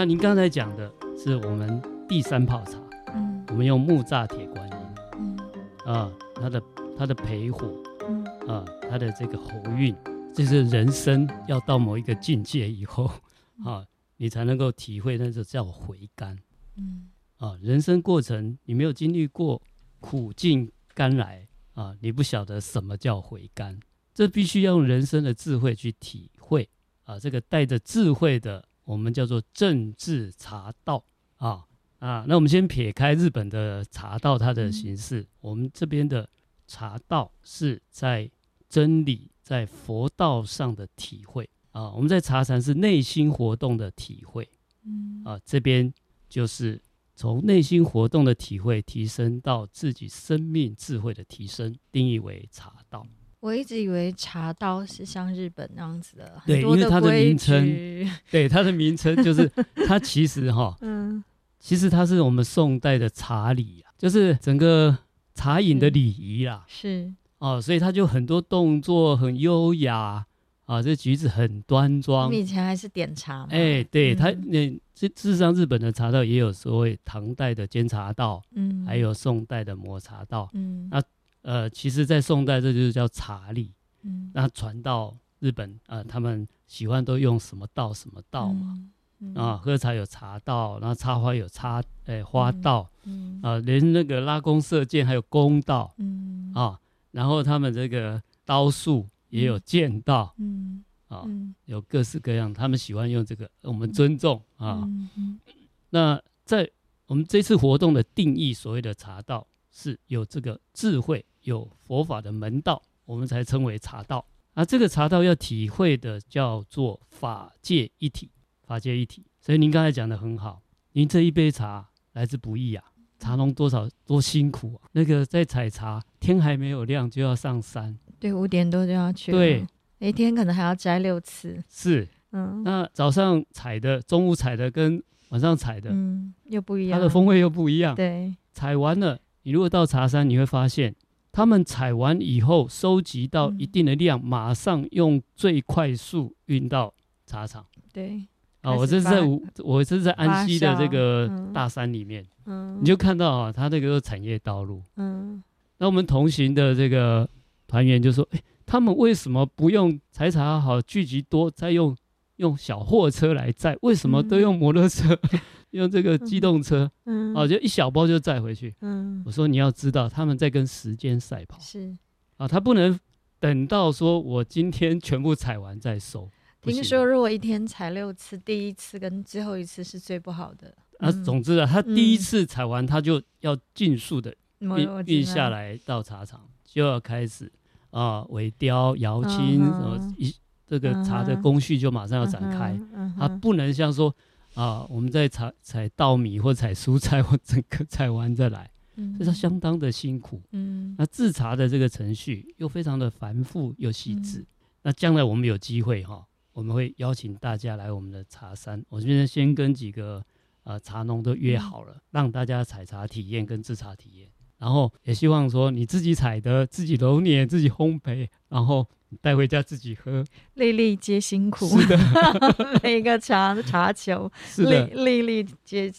那您刚才讲的是我们第三泡茶，嗯，我们用木榨铁观音，嗯。啊，它的它的焙火，嗯。啊，它的这个喉韵，就是人生要到某一个境界以后，啊，你才能够体会那就叫回甘，嗯。啊，人生过程你没有经历过苦尽甘来啊，你不晓得什么叫回甘，这必须要用人生的智慧去体会啊，这个带着智慧的。我们叫做政治茶道啊啊，那我们先撇开日本的茶道它的形式，嗯、我们这边的茶道是在真理、在佛道上的体会啊。我们在茶禅是内心活动的体会，嗯啊，这边就是从内心活动的体会提升到自己生命智慧的提升，定义为茶道。我一直以为茶道是像日本那样子的，对，因为它的名称，对，它的名称就是它其实哈，嗯，其实它是我们宋代的茶礼啊，就是整个茶饮的礼仪啦，是。哦，所以它就很多动作很优雅啊，这举止很端庄。我们以前还是点茶嘛，哎，对，它那这事实上日本的茶道也有所谓唐代的煎茶道，嗯，还有宋代的抹茶道，嗯，那。呃，其实，在宋代，这就是叫茶礼。嗯，那传到日本，呃，他们喜欢都用什么道什么道嘛。嗯嗯、啊，喝茶有茶道，然后插花有插，哎，花道。嗯，啊，连那个拉弓射箭还有弓道。嗯，啊，然后他们这个刀术也有剑道。嗯，啊，有各式各样，他们喜欢用这个，我们尊重啊。那在我们这次活动的定义，所谓的茶道是有这个智慧。有佛法的门道，我们才称为茶道。啊，这个茶道要体会的叫做法界一体，法界一体。所以您刚才讲的很好，您这一杯茶来之不易啊，茶农多少多辛苦啊。那个在采茶，天还没有亮就要上山，对，五点多就要去，对，一天可能还要摘六次。是，嗯，那早上采的，中午采的跟晚上采的，嗯，又不一样，它的风味又不一样。对，采完了，你如果到茶山，你会发现。他们采完以后，收集到一定的量，嗯、马上用最快速运到茶厂。对，啊，我这是在我这是在安溪的这个大山里面，嗯，你就看到啊，它这个产业道路，嗯，那我们同行的这个团员就说，哎，他们为什么不用采茶好聚集多，再用用小货车来载？为什么都用摩托车？嗯 用这个机动车，嗯，啊，就一小包就载回去，嗯，我说你要知道，他们在跟时间赛跑，是，啊，他不能等到说我今天全部采完再收。听说如果一天采六次，第一次跟最后一次是最不好的。啊，总之啊，他第一次采完，他就要尽速的运运下来到茶厂，就要开始啊，尾雕、摇青，什么一这个茶的工序就马上要展开，它不能像说。啊，我们在采采稻米或采蔬菜或整个采完再来，嗯，这是相当的辛苦。嗯，那制茶的这个程序又非常的繁复又细致。嗯、那将来我们有机会哈，我们会邀请大家来我们的茶山。我这边先跟几个呃茶农都约好了，嗯、让大家采茶体验跟制茶体验。然后也希望说你自己采的、自己揉捻、自己烘焙，然后。带回家自己喝，粒粒皆辛苦。是的，每一个茶茶球，是的，粒粒皆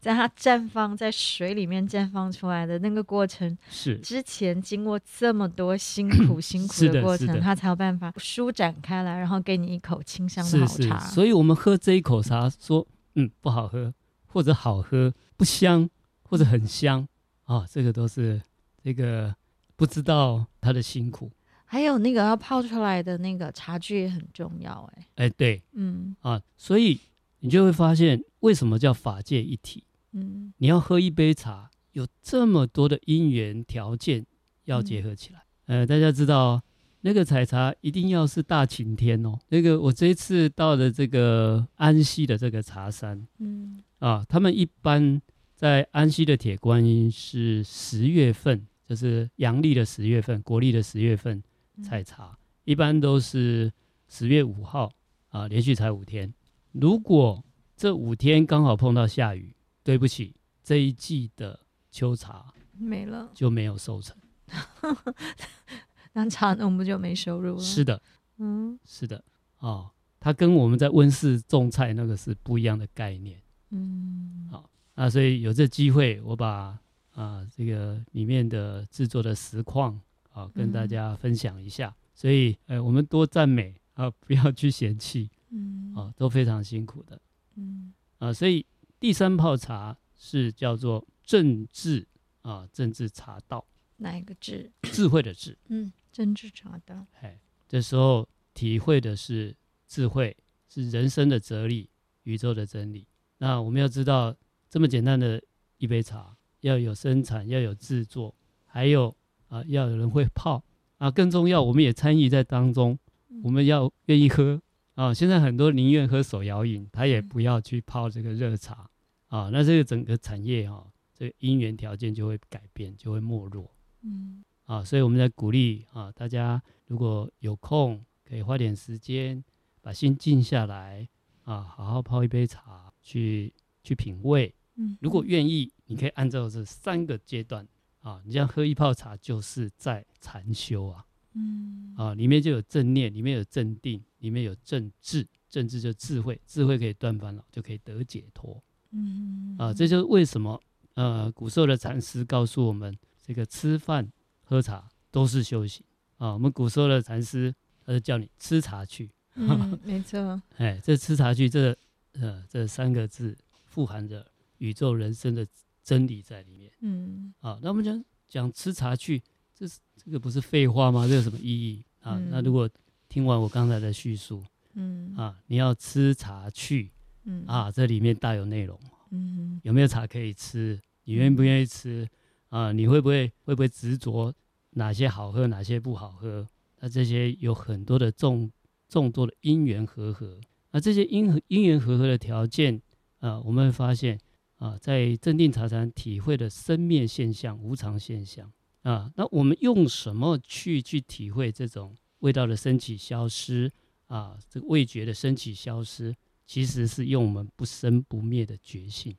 在它绽放在水里面绽放出来的那个过程，是之前经过这么多辛苦辛苦的过程，它才有办法舒展开来，然后给你一口清香的好茶。是是，所以我们喝这一口茶，说嗯不好喝，或者好喝，不香，或者很香啊，这个都是这个不知道它的辛苦。还有那个要泡出来的那个茶具也很重要，哎，哎，对，嗯。啊，所以你就会发现为什么叫法界一体，嗯，你要喝一杯茶，有这么多的因缘条件要结合起来，嗯、呃，大家知道那个采茶一定要是大晴天哦，那个我这一次到的这个安溪的这个茶山，嗯。啊，他们一般在安溪的铁观音是十月份，就是阳历的十月份，国历的十月份。采茶一般都是十月五号啊，连续采五天。如果这五天刚好碰到下雨，对不起，这一季的秋茶没了，就没有收成。那茶农不就没收入了？是的，嗯，是的，哦，它跟我们在温室种菜那个是不一样的概念。嗯，好，那所以有这机会，我把啊这个里面的制作的实况啊跟大家分享一下。所以，呃，我们多赞美啊，不要去嫌弃，嗯，啊，都非常辛苦的，嗯，啊，所以第三泡茶是叫做政治啊，政治茶道，哪一个智？智慧的智，嗯，政治茶道，哎，这时候体会的是智慧，是人生的哲理，宇宙的真理。那我们要知道，这么简单的一杯茶，要有生产，要有制作，还有啊，要有人会泡。啊，更重要，我们也参与在当中。我们要愿意喝啊！现在很多宁愿喝手摇饮，他也不要去泡这个热茶啊。那这个整个产业哈、啊，这个因缘条件就会改变，就会没落。嗯啊，所以我们在鼓励啊，大家如果有空，可以花点时间，把心静下来啊，好好泡一杯茶，去去品味。嗯，如果愿意，你可以按照这三个阶段。啊，你这样喝一泡茶就是在禅修啊，嗯，啊，里面就有正念，里面有正定，里面有正智，正智就智慧，智慧可以断烦恼，就可以得解脱，嗯，啊，这就是为什么呃，古时候的禅师告诉我们，这个吃饭喝茶都是修行啊。我们古时候的禅师他就叫你吃茶去，嗯，没错，哎，这吃茶去这呃这三个字富含着宇宙人生的。真理在里面，嗯，好，那我们讲讲吃茶去，这是这个不是废话吗？这有什么意义啊？嗯、那如果听完我刚才的叙述，嗯，啊，你要吃茶去，嗯，啊，这里面大有内容，嗯，有没有茶可以吃？你愿不愿意吃？啊，你会不会会不会执着哪些好喝，哪些不好喝？那这些有很多的众众多的因缘和合，那这些因因缘和合的条件，啊，我们会发现。啊，在正定茶禅体会的生灭现象、无常现象啊，那我们用什么去去体会这种味道的升起、消失啊？这个味觉的升起、消失，其实是用我们不生不灭的觉性。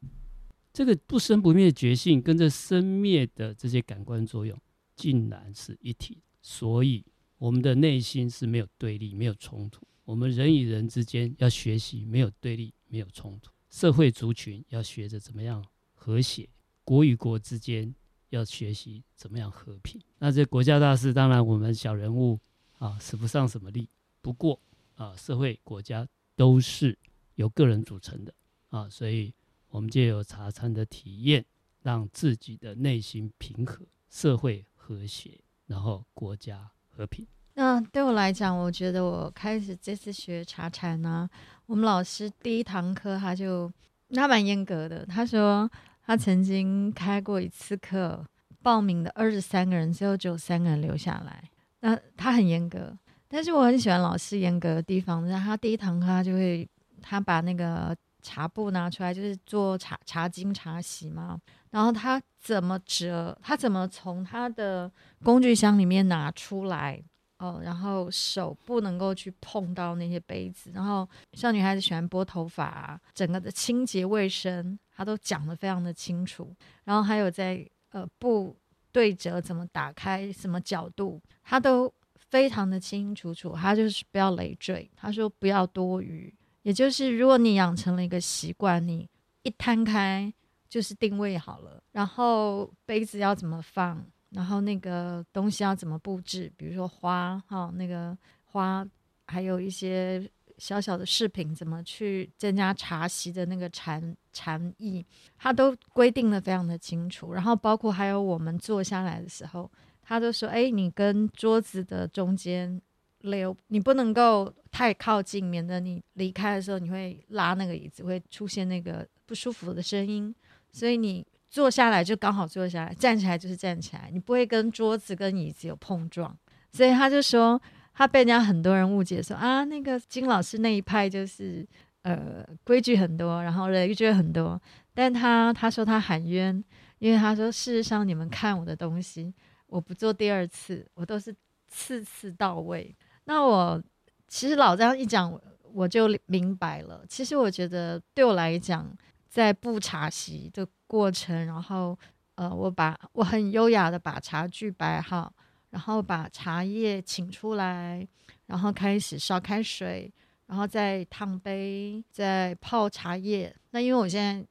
这个不生不灭的觉性跟这生灭的这些感官作用，竟然是一体。所以，我们的内心是没有对立、没有冲突。我们人与人之间要学习没有对立、没有冲突。社会族群要学着怎么样和谐，国与国之间要学习怎么样和平。那这国家大事，当然我们小人物啊使不上什么力。不过啊，社会国家都是由个人组成的啊，所以我们借由茶餐的体验，让自己的内心平和，社会和谐，然后国家和平。那对我来讲，我觉得我开始这次学茶禅呢，我们老师第一堂课他就他蛮严格的，他说他曾经开过一次课，报名的二十三个人，最后只有三个人留下来。那他很严格，但是我很喜欢老师严格的地方。然后他第一堂课他就会他把那个茶布拿出来，就是做茶茶巾茶席嘛。然后他怎么折，他怎么从他的工具箱里面拿出来。哦，然后手不能够去碰到那些杯子，然后像女孩子喜欢拨头发啊，整个的清洁卫生，她都讲得非常的清楚。然后还有在呃布对折怎么打开，什么角度，她都非常的清清楚楚。她就是不要累赘，她说不要多余，也就是如果你养成了一个习惯，你一摊开就是定位好了，然后杯子要怎么放。然后那个东西要怎么布置？比如说花哈，那个花，还有一些小小的饰品，怎么去增加茶席的那个禅禅意，他都规定的非常的清楚。然后包括还有我们坐下来的时候，他都说：哎，你跟桌子的中间留，你不能够太靠近，免得你离开的时候你会拉那个椅子，会出现那个不舒服的声音。所以你。坐下来就刚好坐下来，站起来就是站起来，你不会跟桌子跟椅子有碰撞。所以他就说，他被人家很多人误解说啊，那个金老师那一派就是呃规矩很多，然后人就很多。但他他说他喊冤，因为他说事实上你们看我的东西，我不做第二次，我都是次次到位。那我其实老这样一讲，我就明白了。其实我觉得对我来讲，在布茶席的过程，然后呃，我把我很优雅的把茶具摆好，然后把茶叶请出来，然后开始烧开水，然后再烫杯，再泡茶叶。那因为我现在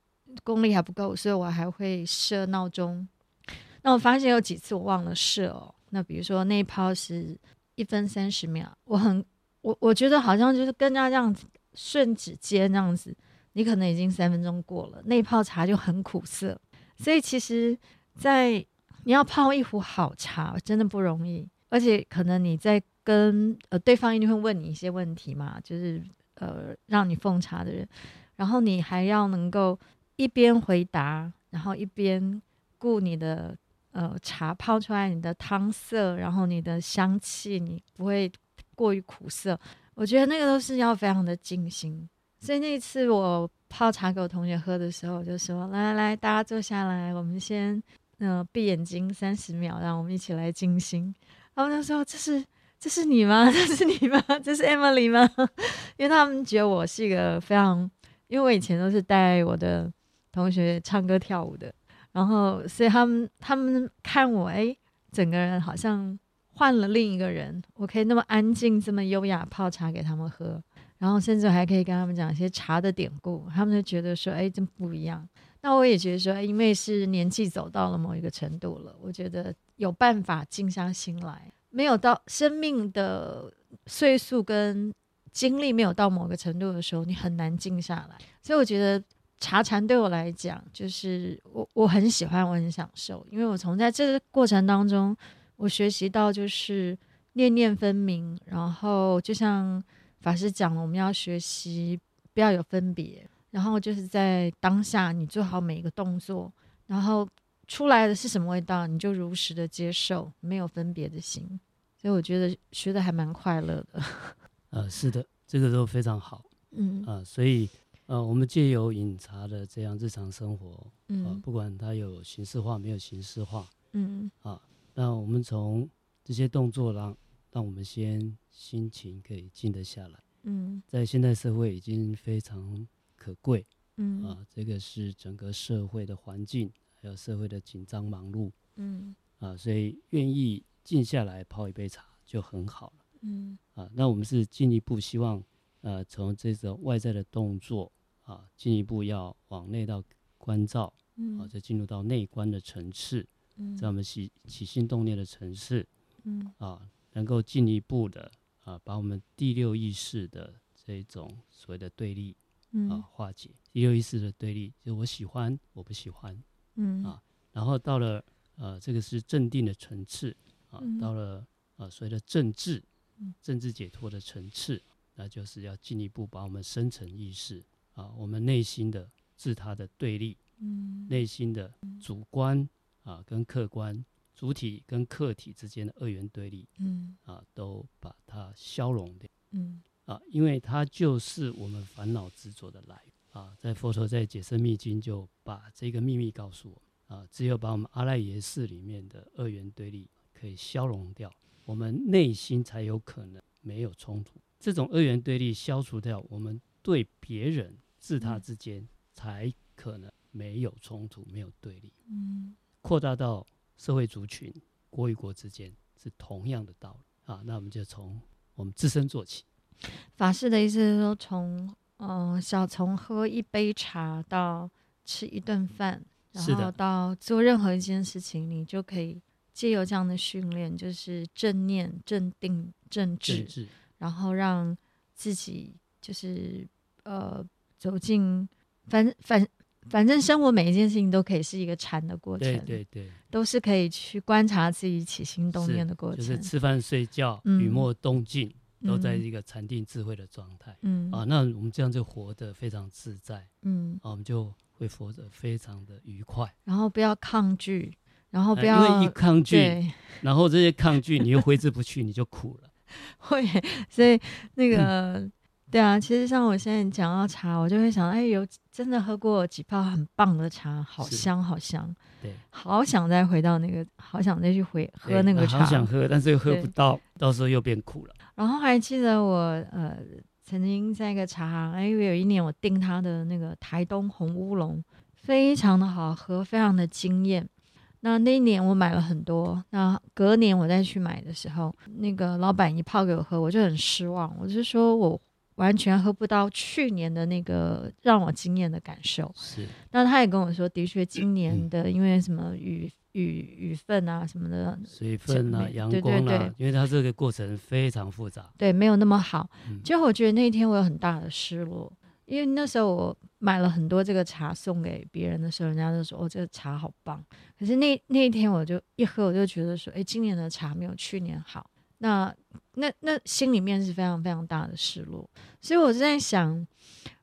功力还不够，所以我还会设闹钟。那我发现有几次我忘了设哦。那比如说那一泡是一分三十秒，我很我我觉得好像就是跟他这样子顺指尖这样子，你可能已经三分钟过了，那泡茶就很苦涩。所以其实，在你要泡一壶好茶真的不容易，而且可能你在。跟呃，对方一定会问你一些问题嘛，就是呃，让你奉茶的人，然后你还要能够一边回答，然后一边顾你的呃茶泡出来你的汤色，然后你的香气，你不会过于苦涩。我觉得那个都是要非常的静心。所以那一次我泡茶给我同学喝的时候，我就说：来来来，大家坐下来，我们先呃闭眼睛三十秒，让我们一起来静心。然后他说：这是。这是你吗？这是你吗？这是 Emily 吗？因为他们觉得我是一个非常，因为我以前都是带我的同学唱歌跳舞的，然后所以他们他们看我，哎，整个人好像换了另一个人。我可以那么安静、这么优雅泡茶给他们喝，然后甚至还可以跟他们讲一些茶的典故，他们就觉得说，哎，真不一样。那我也觉得说，因为是年纪走到了某一个程度了，我觉得有办法静下心来。没有到生命的岁数跟经历没有到某个程度的时候，你很难静下来。所以我觉得茶禅对我来讲，就是我我很喜欢，我很享受，因为我从在这个过程当中，我学习到就是念念分明，然后就像法师讲了，我们要学习不要有分别，然后就是在当下你做好每一个动作，然后出来的是什么味道，你就如实的接受，没有分别的心。所以我觉得学的还蛮快乐的。呃，是的，这个都非常好。嗯啊、呃，所以呃，我们借由饮茶的这样日常生活，嗯、呃，不管它有形式化没有形式化，嗯啊，那我们从这些动作让让我们先心情可以静得下来。嗯，在现代社会已经非常可贵。嗯啊，这个是整个社会的环境，还有社会的紧张忙碌。嗯啊，所以愿意。静下来泡一杯茶就很好了。嗯啊，那我们是进一步希望，呃，从这种外在的动作啊，进一步要往内到关照，嗯，啊，再进入到内观的层次，嗯，在我们起起心动念的层次，嗯啊，能够进一步的啊，把我们第六意识的这种所谓的对立，嗯。啊，化解。第六意识的对立，就是我喜欢，我不喜欢，嗯。啊，然后到了呃，这个是镇定的层次。啊，到了呃所谓的政治、政治解脱的层次，那就是要进一步把我们深层意识啊，我们内心的自他的对立，嗯，内心的主观啊跟客观、主体跟客体之间的二元对立，嗯，啊，都把它消融掉，嗯，啊，因为它就是我们烦恼执着的来源啊。在佛陀在《解释密经》就把这个秘密告诉我们啊，只有把我们阿赖耶识里面的二元对立。可以消融掉，我们内心才有可能没有冲突。这种二元对立消除掉，我们对别人自他之间才可能没有冲突、没有对立。嗯，扩大到社会族群、国与国之间是同样的道理啊。那我们就从我们自身做起。法师的意思是说，从嗯，小从喝一杯茶到吃一顿饭，然后到做任何一件事情，你就可以。借由这样的训练，就是正念、正定、正智，然后让自己就是呃走进，反反反正生活每一件事情都可以是一个禅的过程，对对对，都是可以去观察自己起心动念的过程，就是吃饭、睡觉、嗯、雨墨动静，都在一个禅定智慧的状态。嗯啊，那我们这样就活得非常自在。嗯啊，我们就会活得非常的愉快，然后不要抗拒。然后不要，因为一抗拒，然后这些抗拒你又挥之不去，你就苦了。会，所以那个、嗯，对啊，其实像我现在讲到茶，我就会想，哎，有真的喝过几泡很棒的茶，好香好香。对，好想再回到那个，好想再去回喝那个茶，好想喝，但是又喝不到，到时候又变苦了。然后还记得我呃，曾经在一个茶行，哎，有一年我订他的那个台东红乌龙，非常的好喝，非常的惊艳。那那一年我买了很多，那隔年我再去买的时候，那个老板一泡给我喝，我就很失望。我就说我完全喝不到去年的那个让我惊艳的感受。是，那他也跟我说，的确今年的因为什么雨雨雨分啊什么的，水分啊阳光啊，对对对，因为它这个过程非常复杂，对，没有那么好。结果我觉得那一天我有很大的失落，因为那时候我买了很多这个茶送给别人的时候，人家都说哦这个茶好棒。可是那那一天我就一喝，我就觉得说，哎，今年的茶没有去年好。那那那心里面是非常非常大的失落，所以我是在想，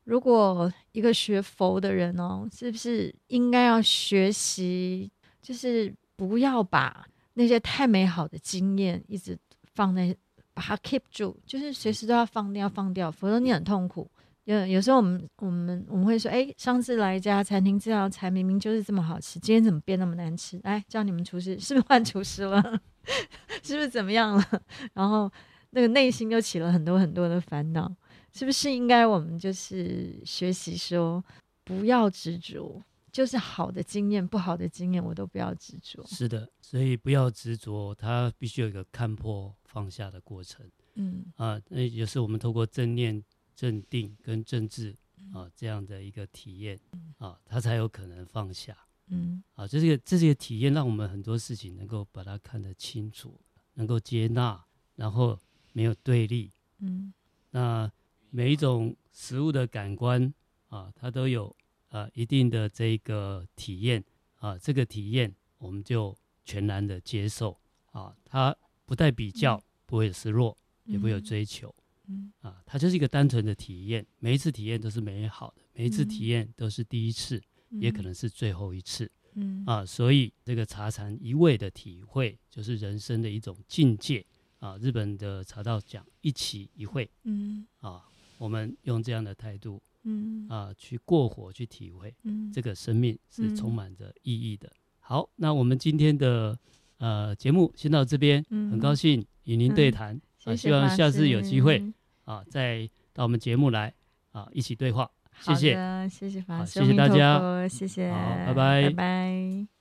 如果一个学佛的人哦，是不是应该要学习，就是不要把那些太美好的经验一直放在，把它 keep 住，就是随时都要放掉放掉，否则你很痛苦。有有时候我们我们我们会说，哎，上次来一家餐厅，这道菜明明就是这么好吃，今天怎么变那么难吃？来叫你们厨师，是不是换厨师了？是不是怎么样了？然后那个内心就起了很多很多的烦恼。是不是应该我们就是学习说，不要执着，就是好的经验、不好的经验我都不要执着。是的，所以不要执着，它必须有一个看破放下的过程。嗯啊，那也是我们透过正念、正定跟正治啊这样的一个体验啊，它才有可能放下。嗯，啊，这是个这是个体验，让我们很多事情能够把它看得清楚，能够接纳，然后没有对立。嗯，那每一种食物的感官啊，它都有啊一定的这个体验啊，这个体验我们就全然的接受啊，它不带比较，嗯、不会有失落，也不会有追求。嗯，啊，它就是一个单纯的体验，每一次体验都是美好的，每一次体验都是第一次。也可能是最后一次，嗯。啊，所以这个茶禅一味的体会，就是人生的一种境界啊。日本的茶道讲一期一会，嗯。啊，我们用这样的态度，嗯。啊，去过火去体会，嗯，这个生命是充满着意义的。好，那我们今天的呃节目先到这边，嗯很高兴与您对谈啊，希望下次有机会啊，再到我们节目来啊一起对话。谢谢，谢谢法师，谢谢大家，谢谢，拜拜，拜拜。